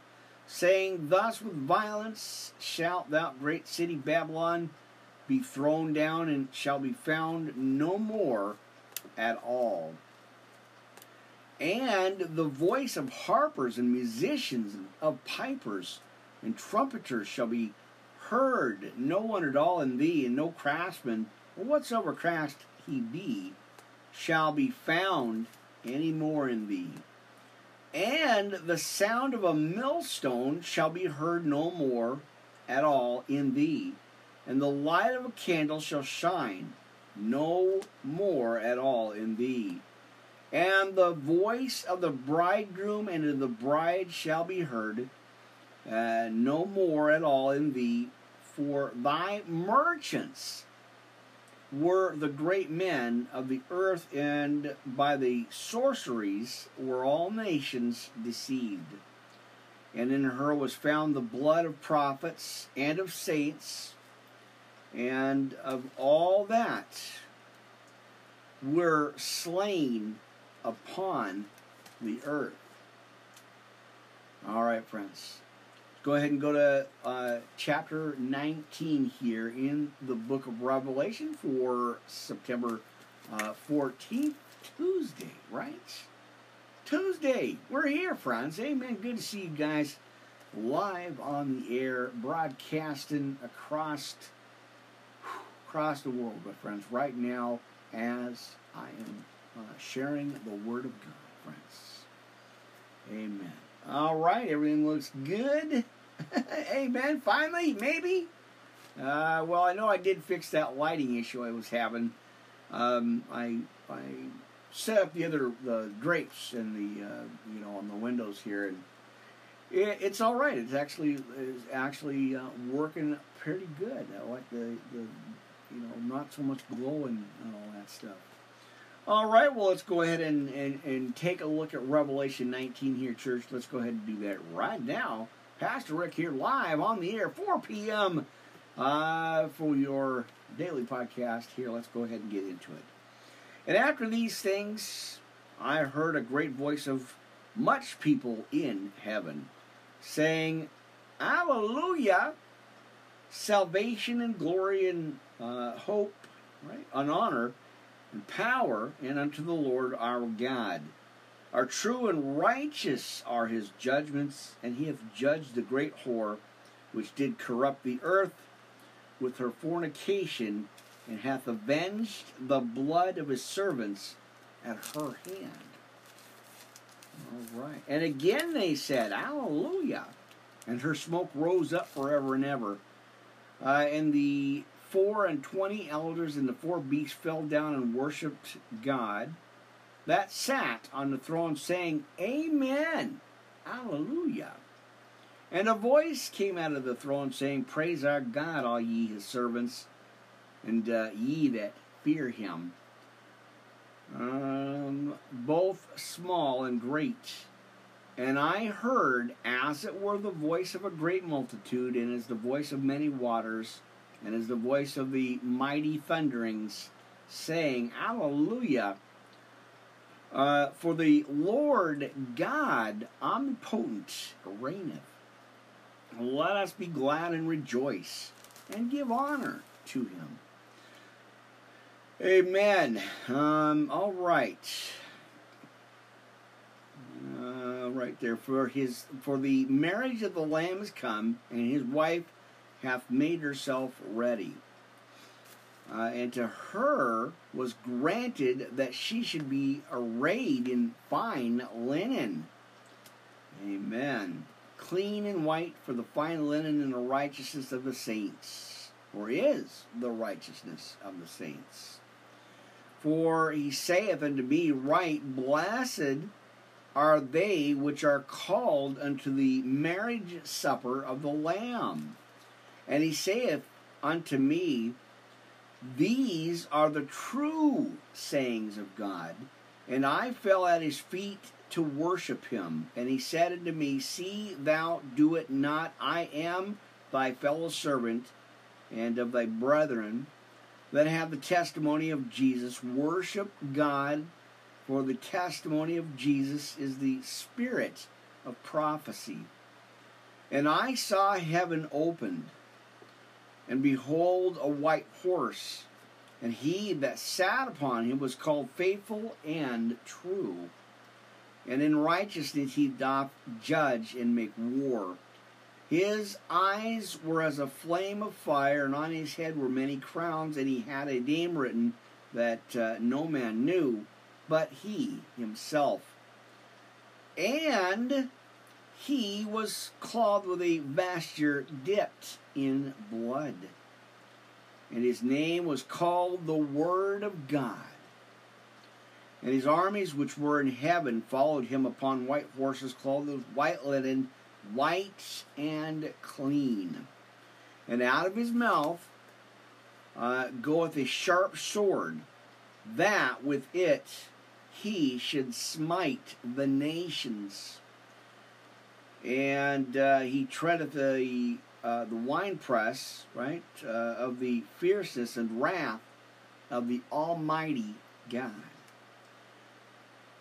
saying, Thus with violence shalt thou, great city Babylon, be thrown down and shall be found no more at all. And the voice of harpers and musicians, of pipers, and trumpeters shall be heard, no one at all in thee, and no craftsman, or whatsoever craft he be, shall be found any more in thee. And the sound of a millstone shall be heard no more at all in thee, and the light of a candle shall shine no more at all in thee. And the voice of the bridegroom and of the bride shall be heard, uh, no more at all in thee, for thy merchants were the great men of the earth, and by the sorceries were all nations deceived. And in her was found the blood of prophets and of saints, and of all that were slain upon the earth. All right, friends go ahead and go to uh, chapter 19 here in the book of Revelation for September uh, 14th, Tuesday, right? Tuesday. We're here, friends. Amen. Good to see you guys live on the air, broadcasting across across the world, my friends. Right now, as I am uh, sharing the Word of God, friends. Amen. All right, everything looks good. (laughs) Amen. Finally, maybe. Uh, well, I know I did fix that lighting issue I was having. Um, I I set up the other the drapes and the uh, you know on the windows here, and it, it's all right. It's actually it's actually uh, working pretty good. I like the the you know not so much glowing and all that stuff. All right, well, let's go ahead and, and, and take a look at Revelation 19 here, church. Let's go ahead and do that right now. Pastor Rick here, live on the air, 4 p.m. Uh, for your daily podcast. Here, let's go ahead and get into it. And after these things, I heard a great voice of much people in heaven saying, Alleluia! Salvation and glory and uh, hope, right? And honor and power, and unto the Lord our God. Are true and righteous are his judgments, and he hath judged the great whore, which did corrupt the earth with her fornication, and hath avenged the blood of his servants at her hand. All right. And again they said, Hallelujah. And her smoke rose up forever and ever. Uh, and the four and twenty elders and the four beasts fell down and worshipped God that sat on the throne, saying, Amen. Hallelujah. And a voice came out of the throne saying, Praise our God, all ye his servants, and uh, ye that fear him, um, both small and great. And I heard, as it were, the voice of a great multitude, and as the voice of many waters, and is the voice of the mighty thunderings, saying, Alleluia! Uh, for the Lord God omnipotent reigneth. Let us be glad and rejoice, and give honor to him. Amen. Um, all right. Uh, right there for his for the marriage of the lamb is come and his wife hath made herself ready. Uh, and to her was granted that she should be arrayed in fine linen. Amen. Clean and white for the fine linen and the righteousness of the saints or is the righteousness of the saints. For he saith unto me, Right, blessed are they which are called unto the marriage supper of the Lamb. And he saith unto me, These are the true sayings of God. And I fell at his feet to worship him. And he said unto me, See thou do it not. I am thy fellow servant and of thy brethren that have the testimony of Jesus. Worship God, for the testimony of Jesus is the spirit of prophecy. And I saw heaven opened, and behold, a white horse, and he that sat upon him was called faithful and true. And in righteousness he doth judge and make war. His eyes were as a flame of fire, and on his head were many crowns, and he had a name written that uh, no man knew but he himself. And he was clothed with a vesture dipped in blood. And his name was called the Word of God. And his armies which were in heaven followed him upon white horses, clothed with white linen white and clean. And out of his mouth uh, goeth a sharp sword, that with it he should smite the nations. And uh, he treadeth the uh, the winepress, right, uh, of the fierceness and wrath of the Almighty God.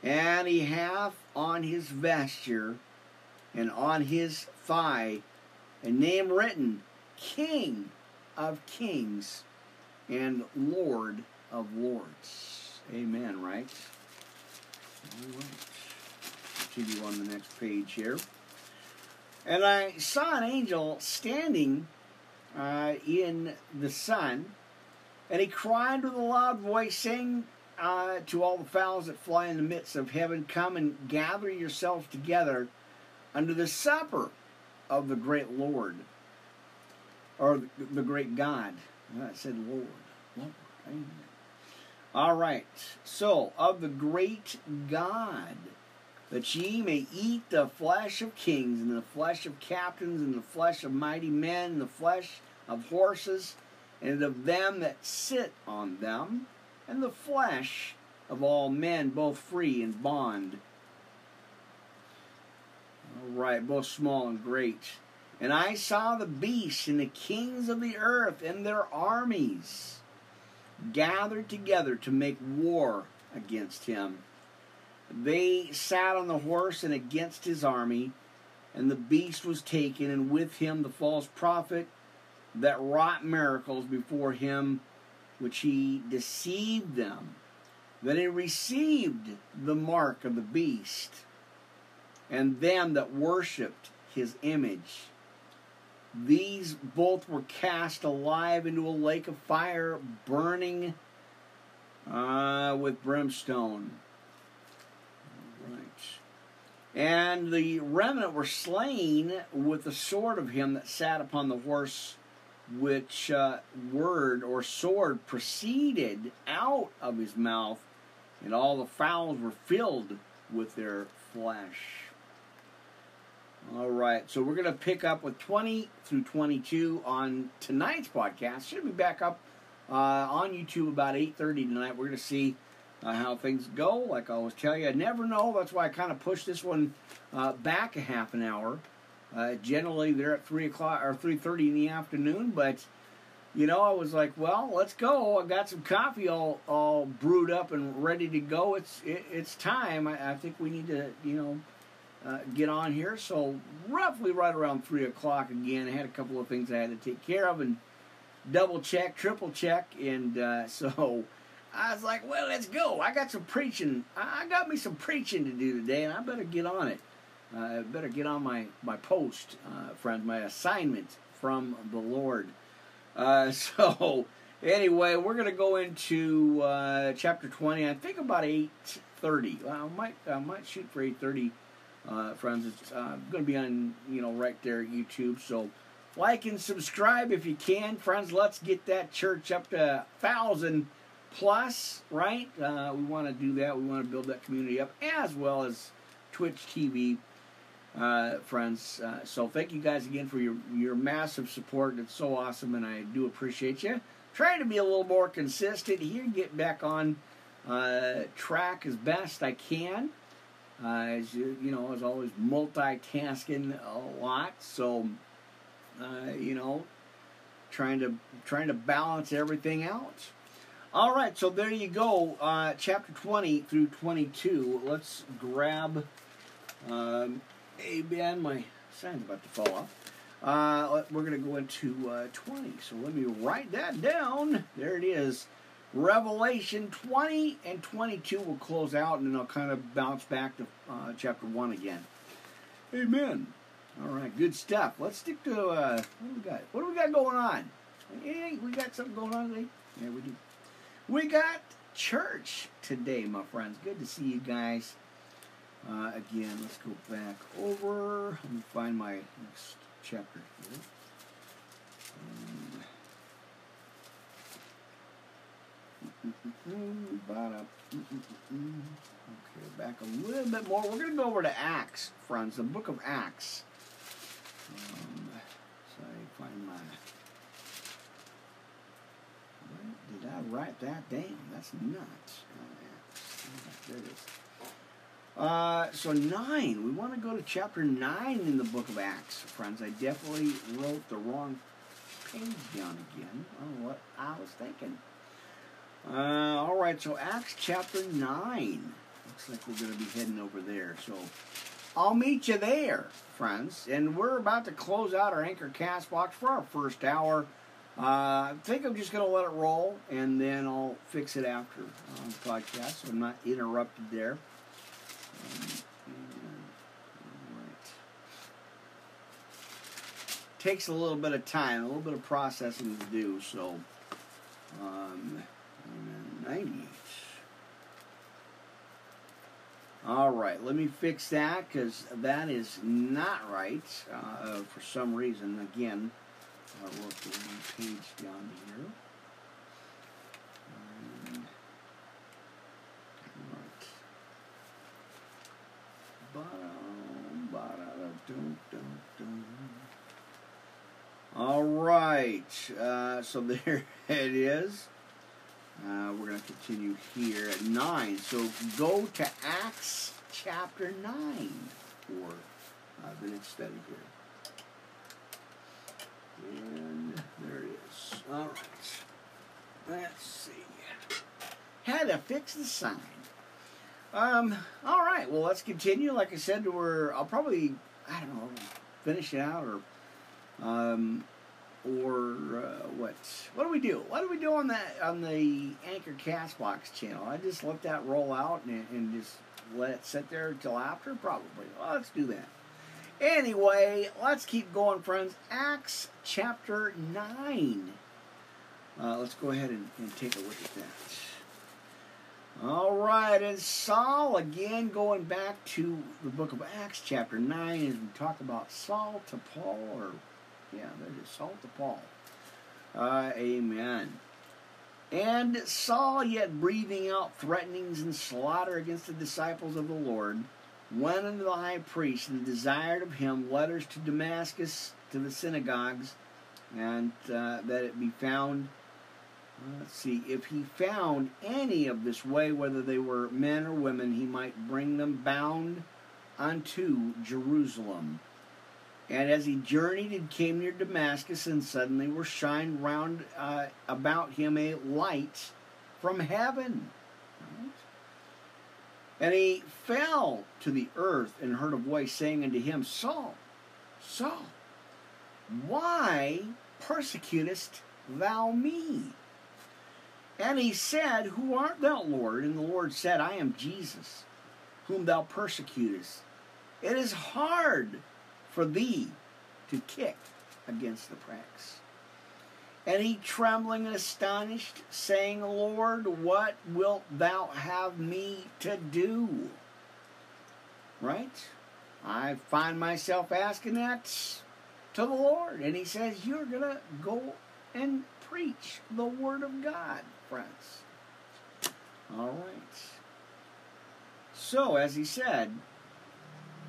And he hath on his vesture and on his thigh a name written King of Kings and Lord of Lords. Amen, right? All right. Continue on the next page here. And I saw an angel standing uh, in the sun, and he cried with a loud voice, saying uh, to all the fowls that fly in the midst of heaven, Come and gather yourselves together under the supper of the great Lord, or the great God. I said Lord. Lord. Amen. All right. So, of the great God, that ye may eat the flesh of kings, and the flesh of captains, and the flesh of mighty men, and the flesh of horses, and of them that sit on them, and the flesh of all men, both free and bond right, both small and great. And I saw the beasts and the kings of the earth and their armies gathered together to make war against him. They sat on the horse and against his army, and the beast was taken, and with him the false prophet that wrought miracles before him, which he deceived them. Then he received the mark of the beast and them that worshipped his image. These both were cast alive into a lake of fire, burning uh, with brimstone. And the remnant were slain with the sword of him that sat upon the horse which uh, word or sword proceeded out of his mouth, and all the fowls were filled with their flesh. All right, so we're going to pick up with 20 through 22 on tonight's podcast. Should be back up uh, on YouTube about 8:30 tonight. We're going to see uh, how things go. Like I always tell you, I never know. That's why I kind of push this one uh, back a half an hour. Uh, generally, they're at three o'clock or 3:30 in the afternoon, but you know, I was like, well, let's go. I got some coffee all all brewed up and ready to go. It's it, it's time. I, I think we need to, you know uh, get on here. So roughly right around three o'clock again. I had a couple of things I had to take care of and double check, triple check, and uh, (laughs) so I was like, well, let's go. I got some preaching. I got me some preaching to do today, and I better get on it. I better get on my my post, uh, friends, my assignment from the Lord. Uh, (laughs) so anyway, we're going to go into uh, chapter 20. I think about 8:30. Well, I might I might shoot for 8:30 uh, friends. It's uh, going to be on, you know, right there YouTube. So like and subscribe if you can, friends. Let's get that church up to thousand plus, right? Uh, we want to do that. We want to build that community up as well as Twitch TV, uh, friends. Uh, so thank you guys again for your your massive support. It's so awesome, and I do appreciate you. Trying to be a little more consistent here, get back on uh, track as best I can. Uh, as you, you know, as always multitasking a lot, so uh, you know, trying to trying to balance everything out. All right, so there you go, uh, chapter twenty through twenty-two. Let's grab. Um, my sign's about to fall off. Uh, we're going to go into uh, 20. So let me write that down. There it is. Revelation 20 and 22 will close out, and then I'll kind of bounce back to uh, chapter 1 again. Amen. All right, good stuff. Let's stick to uh, what do we got? What do we got going on? Hey, we got something going on today. Yeah, we do. We got church today, my friends. Good to see you guys. Uh, again, let's go back over. Let me find my next chapter here. Um, (laughs) Okay, back a little bit more. We're going to go over to Acts, friends, the book of Acts. Um, so I find my. Did I write that down? That's nuts. there it is. Uh, so nine. We want to go to chapter nine in the book of Acts, friends. I definitely wrote the wrong page down again. Know what I was thinking. Uh, all right, so Acts chapter 9. Looks like we're going to be heading over there. So I'll meet you there, friends. And we're about to close out our Anchor Castbox for our first hour. Uh, I think I'm just going to let it roll, and then I'll fix it after on the podcast, so I'm not interrupted there. Um, Takes a little bit of time, a little bit of processing to do, so. Um, 98. All right, let me fix that because that is not right uh, for some reason. Again, I wrote the wrong page down here. All right, uh, so (laughs) there it is. Uh, we're going to continue here at 9. So go to Acts chapter 9 for uh, the next study here. And there it is. All right. Let's see. Had to fix the sign. Um, all right. Well, let's continue. Like I said, we're, I'll probably, I don't know, finish it out or um, or uh, what? What do we do? What do we do on that on the Anchor Castbox channel? I just let that roll out and, and just let it sit there until after, probably. Well, let's do that. Anyway, let's keep going, friends. Acts chapter nine. Uh, let's go ahead and, and take a look at that. All right, and Saul again going back to the book of Acts, chapter 9, as we talk about Saul to Paul, or yeah, there it is, Saul to Paul. Uh, amen. And Saul, yet breathing out threatenings and slaughter against the disciples of the Lord, went unto the high priest and desired of him letters to Damascus to the synagogues, and uh, that it be found. Let's see, if he found any of this way, whether they were men or women, he might bring them bound unto Jerusalem. And as he journeyed and came near Damascus, and suddenly were shined round uh, about him a light from heaven. And he fell to the earth and heard a voice saying unto him, Saul, Saul, why persecutest thou me? And he said, Who art thou, Lord? And the Lord said, I am Jesus, whom thou persecutest. It is hard for thee to kick against the pricks. And he, trembling and astonished, saying, Lord, what wilt thou have me to do? Right? I find myself asking that to the Lord. And he says, You're going to go and preach the Word of God, friends. All right. So, as he said,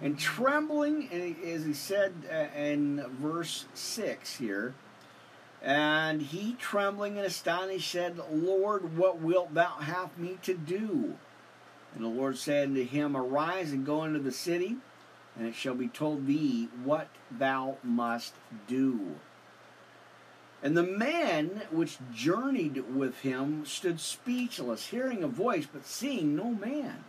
and trembling, as he said uh, in verse 6 here, and he trembling and astonished said, Lord, what wilt thou have me to do? And the Lord said unto him, Arise and go into the city, and it shall be told thee what thou must do. And the man which journeyed with him stood speechless, hearing a voice, but seeing no man.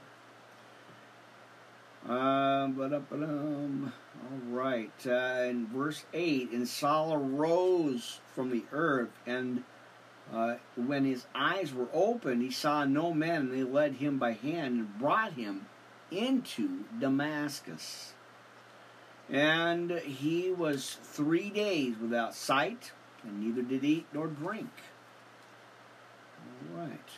Um, all right. Uh, in verse 8, and Saul arose from the earth, and uh, when his eyes were opened, he saw no man, and they led him by hand and brought him into Damascus. And he was three days without sight, and neither did eat nor drink. All right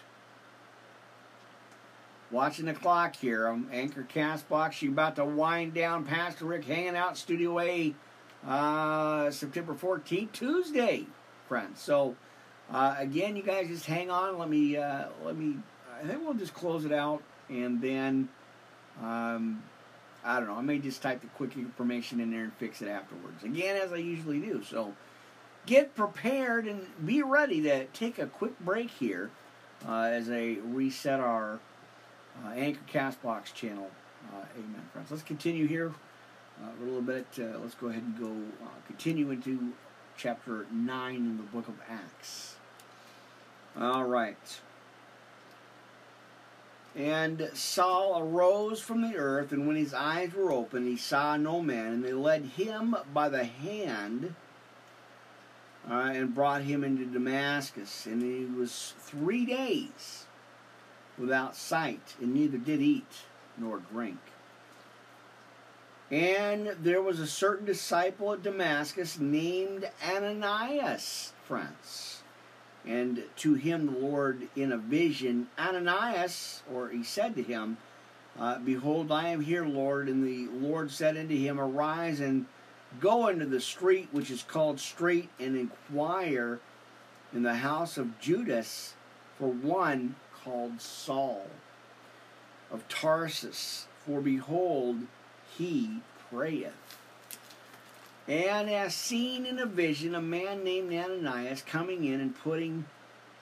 watching the clock here. I'm Anchor Castbox. You're about to wind down. Pastor Rick hanging out Studio A, uh, September 14th, Tuesday, friends. So uh, again, you guys just hang on. Let me uh, let me. I think we'll just close it out, and then um, I don't know. I may just type the quick information in there and fix it afterwards. Again, as I usually do. So get prepared and be ready to take a quick break here uh, as I reset our uh, Anchor Castbox channel. Uh, amen, friends. Let's continue here uh, a little bit. Uh, let's go ahead and go uh, continue into chapter 9 in the book of Acts. All right. And Saul arose from the earth, and when his eyes were opened, he saw no man, and they led him by the hand uh, and brought him into Damascus. And he was three days without sight, and neither did eat nor drink. And there was a certain disciple at Damascus named Ananias, friends. And to him the Lord in a vision, Ananias, or he said to him, uh, Behold, I am here, Lord. And the Lord said unto him, Arise and go into the street which is called Straight, and inquire in the house of Judas for one called Saul of Tarsus, for behold, he prayeth. And as seen in a vision, a man named Ananias coming in and putting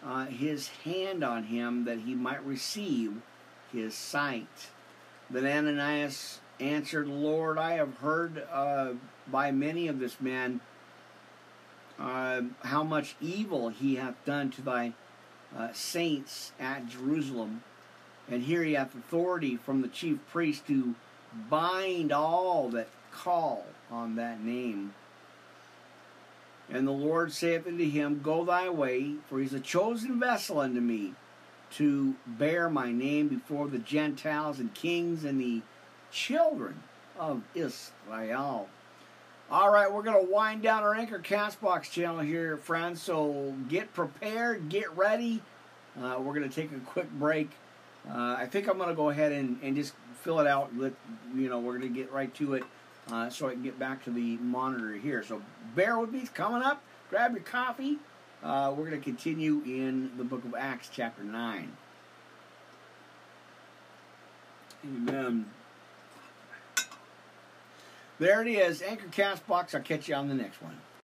uh, his hand on him that he might receive his sight. Then Ananias answered, Lord, I have heard uh, by many of this man uh, how much evil he hath done to thy uh, saints at Jerusalem. And here he hath authority from the chief priest to bind all that call on that name. And the Lord saith unto him, Go thy way, for he is a chosen vessel unto me, to bear my name before the Gentiles and kings and the children of Israel. All right, we're going to wind down our Anchor Castbox channel here, friends. So get prepared, get ready. Uh, we're going to take a quick break. Uh, I think I'm going to go ahead and, and just fill it out. Let you know we're going to get right to it, uh, so I can get back to the monitor here. So bear with me. It's coming up. Grab your coffee, Uh, we're going to continue in the book of Acts, chapter 9. Amen. There it is. Anchor Castbox. I'll catch you on the next one.